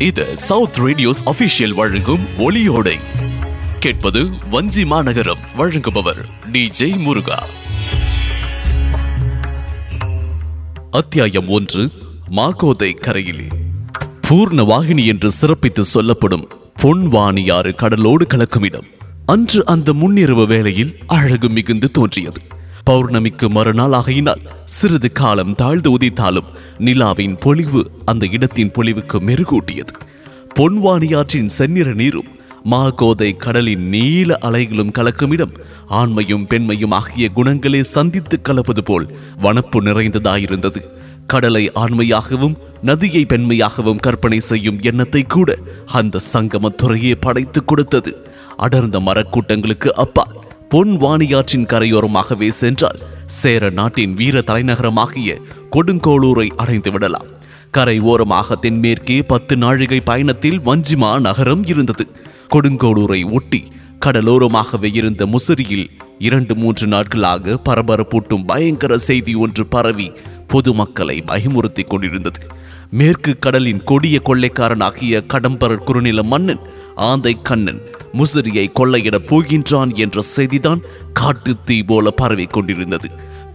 இது south radios official வழங்கும் ஒளியோடை. கேட்பது வஞ்சி மாநகரம் வழங்குபவர் டிஜே முருகா. அத்தியாயம் ஒன்று மாகோதை கரையிலே. பூர்ண வாகினி என்று சிறப்பித்து சொல்லப்படும் பொன்வாணியாறு கடலோடு கலக்கும் இடம். அன்று அந்த முன்னிரவு வேளையில் அழகு மிகுந்து தோன்றியது. பௌர்ணமிக்கு மறுநாள் ஆகையினால் சிறிது காலம் தாழ்ந்து உதித்தாலும் நிலாவின் பொலிவு அந்த இடத்தின் பொலிவுக்கு மெருகூட்டியது. பொன்வாணியாற்றின் செந்நிற நீரும் மாகோதை கடலின் நீல அலைகளும் கலக்கும் இடம் ஆண்மையும் பெண்மையும் ஆகிய குணங்களே சந்தித்து கலப்பது போல் வனப்பு நிறைந்ததாயிருந்தது. கடலை ஆண்மையாகவும் நதியை பெண்மையாகவும் கற்பனை செய்யும் எண்ணத்தை கூட அந்த சங்கமத்துறையே படைத்து கொடுத்தது. அடர்ந்த மரக்கூட்டங்களுக்கு அப்பா பொன் வாணியாற்றின் கரையோரமாகவே சென்றால் சேர நாட்டின் வீர தலைநகரமாகிய கொடுங்கோளூரை அடைந்து விடலாம். கரை ஓரமாக தென்மேற்கே பத்து நாழிகை பயணத்தில் வஞ்சிமா நகரம் இருந்தது. கொடுங்கோளூரை ஒட்டி கடலோரமாகவே இருந்த முசிறியில் இரண்டு மூன்று நாட்களாக பரபரப்பூட்டும் பயங்கர செய்தி ஒன்று பரவி பொதுமக்களை பயமுறுத்தி கொண்டிருந்தது. மேற்கு கடலின் கொடிய கொள்ளைக்காரனாகிய கடம்பரர் குறுநில மன்னன் ஆந்தை கண்ணன் முசிறியை கொள்ளையிடப் போகின்றான் என்ற செய்திதான் காட்டு தீ போல பரவிக் கொண்டிருந்தது.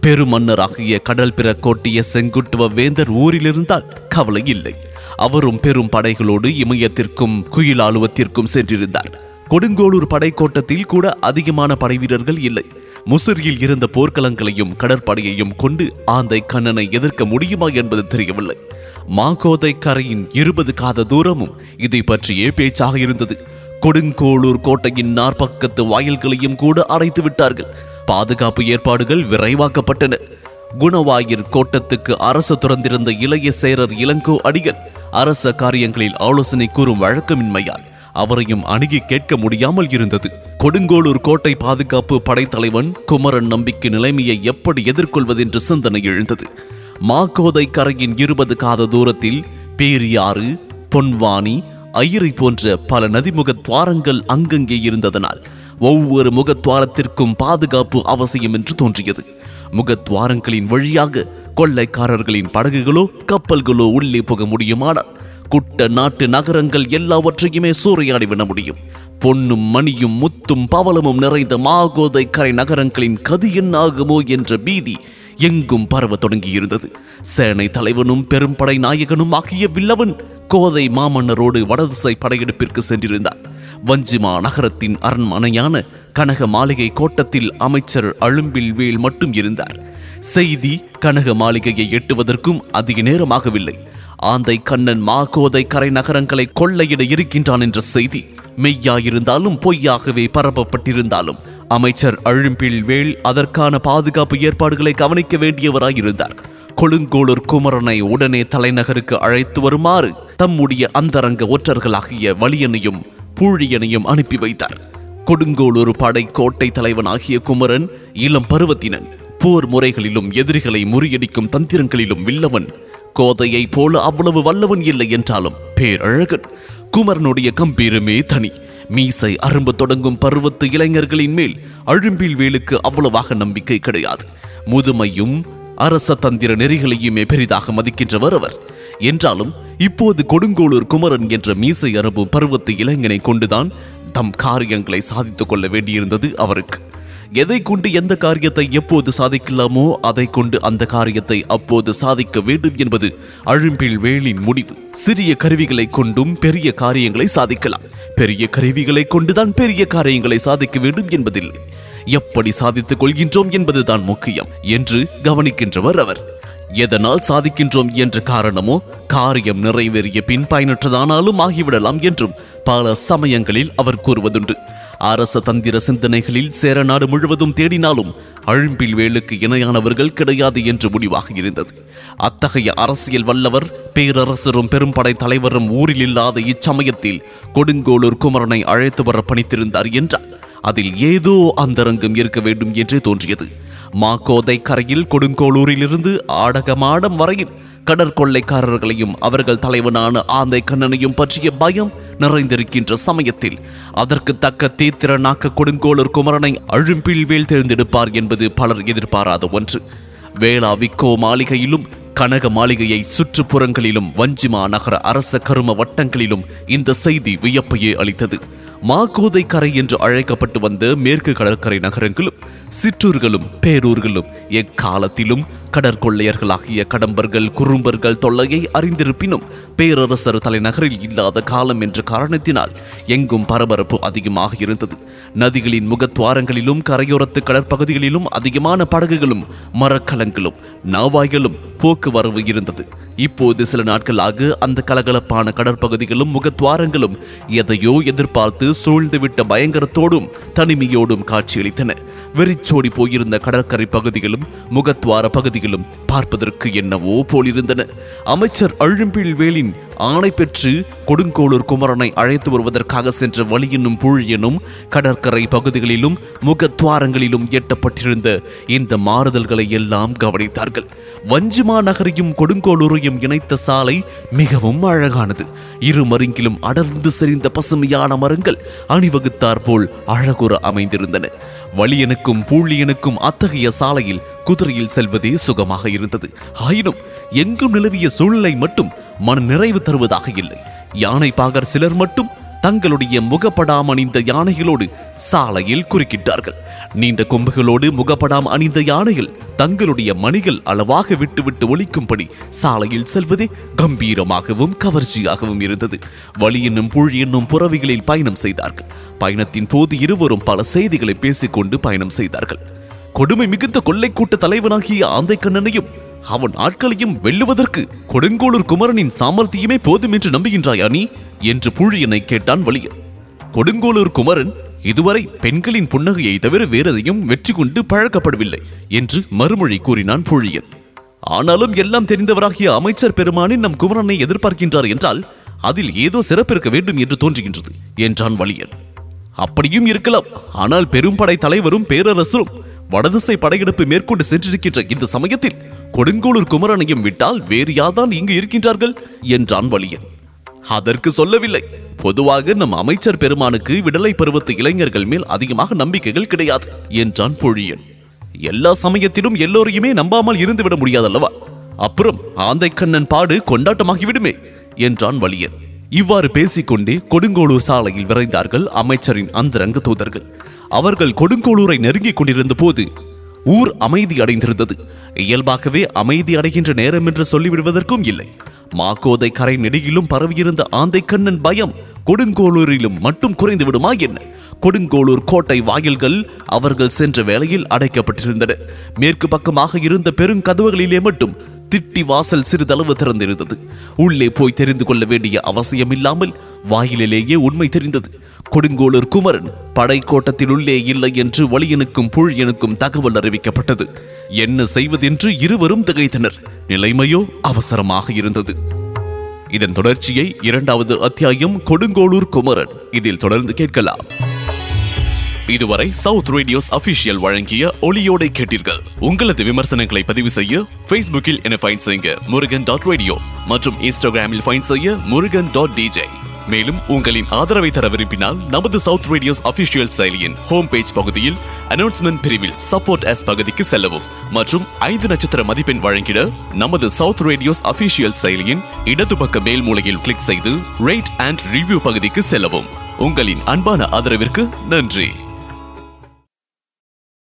பெருமன்னராகிய கடல் பிற கோட்டிய செங்குட்டுவ வேந்தர் ஊரிலிருந்தால் கவலை இல்லை. அவரும் பெரும் படைகளோடு இமயத்திற்கும் குயிலாலுவத்திற்கும் சென்றிருந்தார். கொடுங்கோளூர் படைக்கோட்டத்தில் கூட அதிகமான படை வீரர்கள் இல்லை. முசிறியில் இருந்த போர்க்களங்களையும் கடற்படையையும் கொண்டு ஆந்தை கண்ணனை எதிர்க்க முடியுமா என்பது தெரியவில்லை. மாகோதை கரையின் இருபது காத தூரமும் இதை பற்றியே பேச்சாக இருந்தது. கொடுங்கோளூர் கோட்டையின் நாற்பக்கத்து வாயில்களையும் கூட அடைத்து விட்டார்கள். பாதுகாப்பு ஏற்பாடுகள் விரைவாக்கப்பட்டன. குணவாயிர் கோட்டத்துக்கு அரசு துறந்திருந்த இளைய சேரர் இளங்கோ அடிகள் அரச காரியங்களில் ஆலோசனை கூறும் வழக்கமின்மையால் அவரையும் அணுகி கேட்க முடியாமல் இருந்தது. கொடுங்கோளூர் கோட்டை பாதுகாப்பு படைத்தலைவன் குமரன் நம்பிக்கை நிலைமையை எப்படி எதிர்கொள்வதென்று சிந்தனை எழுந்தது. மாகோதை கரையின் இருபது காத தூரத்தில் பேரியாறு பொன்வானி ஐயரை போன்ற பல நதிமுக துவாரங்கள் அங்கங்கே இருந்ததனால் ஒவ்வொரு முகத்வாரத்திற்கும் பாதுகாப்பு அவசியம் என்று தோன்றியது. முகத்வாரங்களின் வழியாக கொள்ளைக்காரர்களின் படகுகளோ கப்பல்களோ உள்ளே போக முடியுமானால் குட்ட நாட்டு நகரங்கள் எல்லாவற்றையுமே சூறையாடி விட முடியும். பொன்னும் மணியும் முத்தும் பவளமும் நிறைந்த மாகோதை கரை நகரங்களின் கதி என்னாகுமோ என்ற பீதி எங்கும் பரவ தொடங்கியிருந்தது. சேனை தலைவனும் பெரும்படை நாயகனும் ஆகிய வில்லவன் கோதை மாமன்னரோடு வடதிசை படையெடுப்பிற்கு சென்றிருந்தார். வஞ்சிமா நகரத்தின் அரண்மனையான கனக மாளிகை கோட்டத்தில் அமைச்சர் அழும்பில் வேல் மட்டும் இருந்தார். செய்தி கனக மாளிகையை எட்டுவதற்கும் அதிக நேரமாகவில்லை. ஆந்தை கண்ணன் மாகோதை கரை நகரங்களை கொள்ளையிட இருக்கின்றான் என்ற செய்தி மெய்யாயிருந்தாலும் பொய்யாகவே பரப்பப்பட்டிருந்தாலும் அமைச்சர் அழும்பில் வேல் அதற்கான பாதுகாப்பு ஏற்பாடுகளை கவனிக்க வேண்டியவராயிருந்தார். கொழுங்கோளூர் குமரனை உடனே தலைநகருக்கு அழைத்து வருமாறு தம்முடைய அந்தரங்க ஒற்றர்களாகிய வலியனையும் பூழியனையும் அனுப்பி வைத்தார். கொடுங்கோளூர் படை கோட்டை தலைவனாகிய குமரன் இளம் பருவத்தினன் போர் முறைகளிலும் எதிரிகளை முறியடிக்கும் தந்திரங்களிலும் வில்லவன் கோதையை போல அவ்வளவு வல்லவன் இல்லை என்றாலும் பேரழகன். குமரனுடைய கம்பீரமே தனி. மீசை அரும்பு தொடங்கும் பருவத்து இளைஞர்களின் மேல் அழும்பில் வேலுக்கு அவ்வளவாக நம்பிக்கை கிடையாது. முதுமையும் அரச தந்திர நெறிகளையுமே பெரிதாக மதிக்கின்றவர் அவர். என்றாலும் இப்போது கொடுங்கோளூர் குமரன் என்ற மீசை அரும்பும் பருவத்து இளைஞனை கொண்டுதான் தம் காரியங்களை சாதித்துக் கொள்ள வேண்டியிருந்தது அவருக்கு. எதை கொண்டு எந்த காரியத்தை எப்போது சாதிக்கலாமோ அதை கொண்டு அந்த காரியத்தை அப்போது சாதிக்க வேண்டும் என்பது அழும்பில் வேலின் முடிவு. சிறிய கருவிகளை கொண்டும் பெரிய காரியங்களை சாதிக்கலாம். பெரிய கருவிகளை கொண்டுதான் பெரிய காரியங்களை சாதிக்க வேண்டும் என்பதில்லை. எப்படி சாதித்துக் கொள்கின்றோம் என்பதுதான் முக்கியம் என்று கவனிக்கின்றவர் அவர். எதனால் சாதிக்கின்றோம் என்ற காரணமோ காரியம் நிறைவேறிய பின் பயனற்றதானாலும் ஆகிவிடலாம் என்றும் பல சமயங்களில் அவர் கூறுவதுண்டு. அரச தந்திர சிந்தனைகளில் சேர நாடு முழுவதும் தேடினாலும் அழும்பில் வேலுக்கு இணையானவர்கள் கிடையாது என்று முடிவாக இருந்தது. அத்தகைய அரசியல் வல்லவர் பேரரசரும் பெரும்படை தலைவரும் ஊரில் இல்லாத இச்சமயத்தில் கொடுங்கோளூர் குமரனை அழைத்து வர பணித்திருந்தார் என்றார். அதில் ஏதோ அந்தரங்கம் இருக்க வேண்டும் என்றே தோன்றியது. மாக்கோதை கரையில் கொடுங்கோளூரிலிருந்து ஆடகமாடம் வரையில் கடற்கொள்ளைக்காரர்களையும் அவர்கள் தலைவனான ஆந்தை கண்ணனையும் பற்றிய பயம் நிறைந்திருக்கின்ற சமயத்தில் அதற்கு தக்க தீத்திரனாக்க கொடுங்கோளூர் குமரனை அழும்பில்வேல் தேர்ந்தெடுப்பார் என்பது பலர் எதிர்பாராத ஒன்று. வேளா விக்கோ மாளிகையிலும் கனக மாளிகையை சுற்றுப்புறங்களிலும் வஞ்சிமா நகர அரச கரும வட்டங்களிலும் இந்த செய்தி வியப்பையே அளித்தது. மாகோதை கரை என்று அழைக்கப்பட்டு வந்த மேற்கு கடற்கரை நகரங்களும் சிற்றூர்களும் பேரூர்களும் எக்காலத்திலும் கடற்கொள்ளையர்களாகிய கடம்பர்கள் குறும்பர்கள் தொல்லையை அறிந்திருப்பினும் பேரரசர் தலைநகரில் இல்லாத காலம் என்ற காரணத்தினால் எங்கும் பரபரப்பு அதிகமாக இருந்தது. நதிகளின் முகத்வாரங்களிலும் கரையோரத்து கடற்பகுதிகளிலும் அதிகமான படகுகளும் மரக்கலங்களும் நாவாய்களும் போக்குவரவு இருந்தது. இப்போது சில நாட்களாக அந்த கலகலப்பான கடற்பகுதிகளும் முகத்வாரங்களும் எதையோ எதிர்பார்த்து சூழ்ந்துவிட்ட பயங்கரத்தோடும் தனிமையோடும் காட்சியளித்தன. வெறிச்சோடி போயிருந்த கடற்கரை பகுதிகளும் முகத்வார பகுதிகளும் பார்ப்பதற்கு என்னவோ போலிருந்தன. அமைச்சர் அழும்பில்வேலின் ஆணை பெற்று கொடுங்கோளூர் குமரனை அழைத்து வருவதற்காக சென்ற வழியினும் புழியனும் கடற்கரை பகுதிகளிலும் முகத்வாரங்களிலும் எட்டப்பட்டிருந்த இந்த மாறுதல்களை எல்லாம் கவனித்தார்கள். வஞ்சிமா நகரையும் கொடுங்கோளூரையும் இணைத்த சாலை மிகவும் அழகானது. இரு மருங்கிலும் அடர்ந்து செறிந்த பசுமையான மரங்கள் அணிவகுத்தார் போல் அழகுற அமைந்திருந்தன. வலியனுக்கும் பூழியனுக்கும் அத்தகைய சாலையில் குதிரையில் செல்வதே சுகமாக இருந்தது. ஆயினும் எங்கும் நிலவிய சூழ்நிலை மட்டும் மன நிறைவு தருவதாக இல்லை. யானை பாகர் சிலர் மட்டும் தங்களுடைய முகப்படாம் அணிந்த யானைகளோடு சாலையில் குறுக்கிட்டார்கள். நீண்ட கொம்புகளோடு முகப்படாம் அணிந்த யானைகள் தங்களுடைய மணிகள் அளவாக விட்டுவிட்டு ஒழிக்கும்படி சாலையில் செல்வதே கம்பீரமாகவும் கவர்ச்சியாகவும் இருந்தது. வழி என்னும் புழி என்னும் புறவிகளில் பயணம் செய்தார்கள். பயணத்தின் போது இருவரும் பல செய்திகளை பேசிக்கொண்டு பயணம் செய்தார்கள். கொடுமை மிகுந்த கொள்ளை கூட்ட தலைவனாகிய ஆந்தை கண்ணனையும் அவன் ஆட்களையும் வெல்லுவதற்கு கொடுங்கோளூர் குமரனின் சாமர்த்தியமே போதும் என்று நம்புகின்றாயா நீ? என்று புழியனை கேட்டான் வலியன் கொடுங்கோளூர் குமரன் இதுவரை பெண்களின் புன்னகையை தவிர வேறெதையும் வெற்றி கொண்டு பழக்கப்படவில்லை என்று மறுமொழி கூறினான் புழியன். ஆனாலும் எல்லாம் தெரிந்தவராகிய அமைச்சர் பெருமானின் நம் குமரனை எதிர்பார்க்கின்றார் என்றால் அதில் ஏதோ சிறப்பிருக்க வேண்டும் என்று தோன்றுகின்றது என்றான் வலியன் அப்படியும் இருக்கலாம். ஆனால் பெரும்படை தலைவரும் பேரரசரும் வடதிசை படையெடுப்பு மேற்கொண்டு சென்றிருக்கின்ற இந்த சமயத்தில் கொடுங்கோளூர் குமரனையும் விட்டால் வேறு யார்தான் இங்கு இருக்கின்றார்கள்? என்றான் வலியன் அதற்கு சொல்லவில்லை. பொதுவாக நம் அமைச்சர் பெருமானுக்கு விடலை பருவத்து இளைஞர்கள் மேல் அதிகமாக நம்பிக்கைகள் கிடையாது என்றான் பொழியன். எல்லா சமயத்திலும் எல்லோரையுமே நம்பாமல் இருந்துவிட முடியாதல்லவா? அப்புறம் ஆந்தைக்கண்ணன் பாடு கொண்டாட்டமாகிவிடுமே என்றான் வலியன் இவ்வாறு பேசிக்கொண்டே கொடுங்கோளூர் சாலையில் விரைந்தார்கள் அமைச்சரின் அந்தரங்க தூதர்கள். அவர்கள் கொடுங்கோளூரை நெருங்கிக் கொண்டிருந்த போது ஊர் அமைதி அடைந்திருந்தது. இயல்பாகவே அமைதி அடைகின்ற நேரம் என்று சொல்லிவிடுவதற்கும் இல்லை. மாக்கோதை கரை நெடுகிலும் பரவியிருந்த ஆந்தை கண்ணன் பயம் கொடுங்கோளூரிலும் மட்டும் குறைந்து விடுமா என்ன? கொடுங்கோளூர் கோட்டை வாயில்கள் அவர்கள் சென்ற வேளையில் அடைக்கப்பட்டிருந்தன. மேற்கு பக்கமாக இருந்த பெருங்கதவுகளிலே மட்டும் திட்டி வாசல் சிறிதளவு திறந்திருந்தது. உள்ளே போய் தெரிந்து கொள்ள வேண்டிய அவசியமில்லாமல் வாயிலிலேயே உண்மை தெரிந்தது. கொடுங்கோளூர் குமரன் படைக்கோட்டத்தில் உள்ளே இல்லை என்று வலியனுக்கும் புழியனுக்கும் தகவல் அறிவிக்கப்பட்டது. என்ன செய்வதென்று இருவரும் திகைத்தனர். நிலைமையோ அவசரமாக இருந்தது. இதன் தொடர்ச்சியை இரண்டாவது அத்தியாயம் கொடுங்கோளூர் குமரன் இதில் தொடர்ந்து கேட்கலாம். இதுவரை சவுத் ரேடியோஸ் அபிஷியல் வழங்கிய ஒளியோடை கேட்டீர்கள். உங்களது விமர்சனங்களை பதிவு செய்ய ஃபேஸ்புக்கில் என ஃபைன் செய்யுங்க. முருகன் டாட் ரேடியோ மற்றும் இன்ஸ்டாகிராமில் ஃபைன் செய்ய முருகன் டாட் டிஜே மேலும் உங்களின் ஆதரவை தர விரும்பினால் நமது சவுத் ரேடியோஸ் அபிஷியல் செயலியின் ஹோம் பேஜ் பகுதியில் அனௌன்ஸ்மெண்ட் பிரிவில் சப்போர்ட் எஸ் பகுதிக்கு செல்லவும். மற்றும் ஐந்து நட்சத்திர மதிப்பெண் வழங்கிட நமது சவுத் ரேடியோஸ் அபிஷியல் செயலியின் இடது பக்க மேல் மூலையில் கிளிக் செய்து ரேட் அண்ட் ரிவ்யூ பகுதிக்கு செல்லவும். உங்களின் அன்பான ஆதரவிற்கு நன்றி.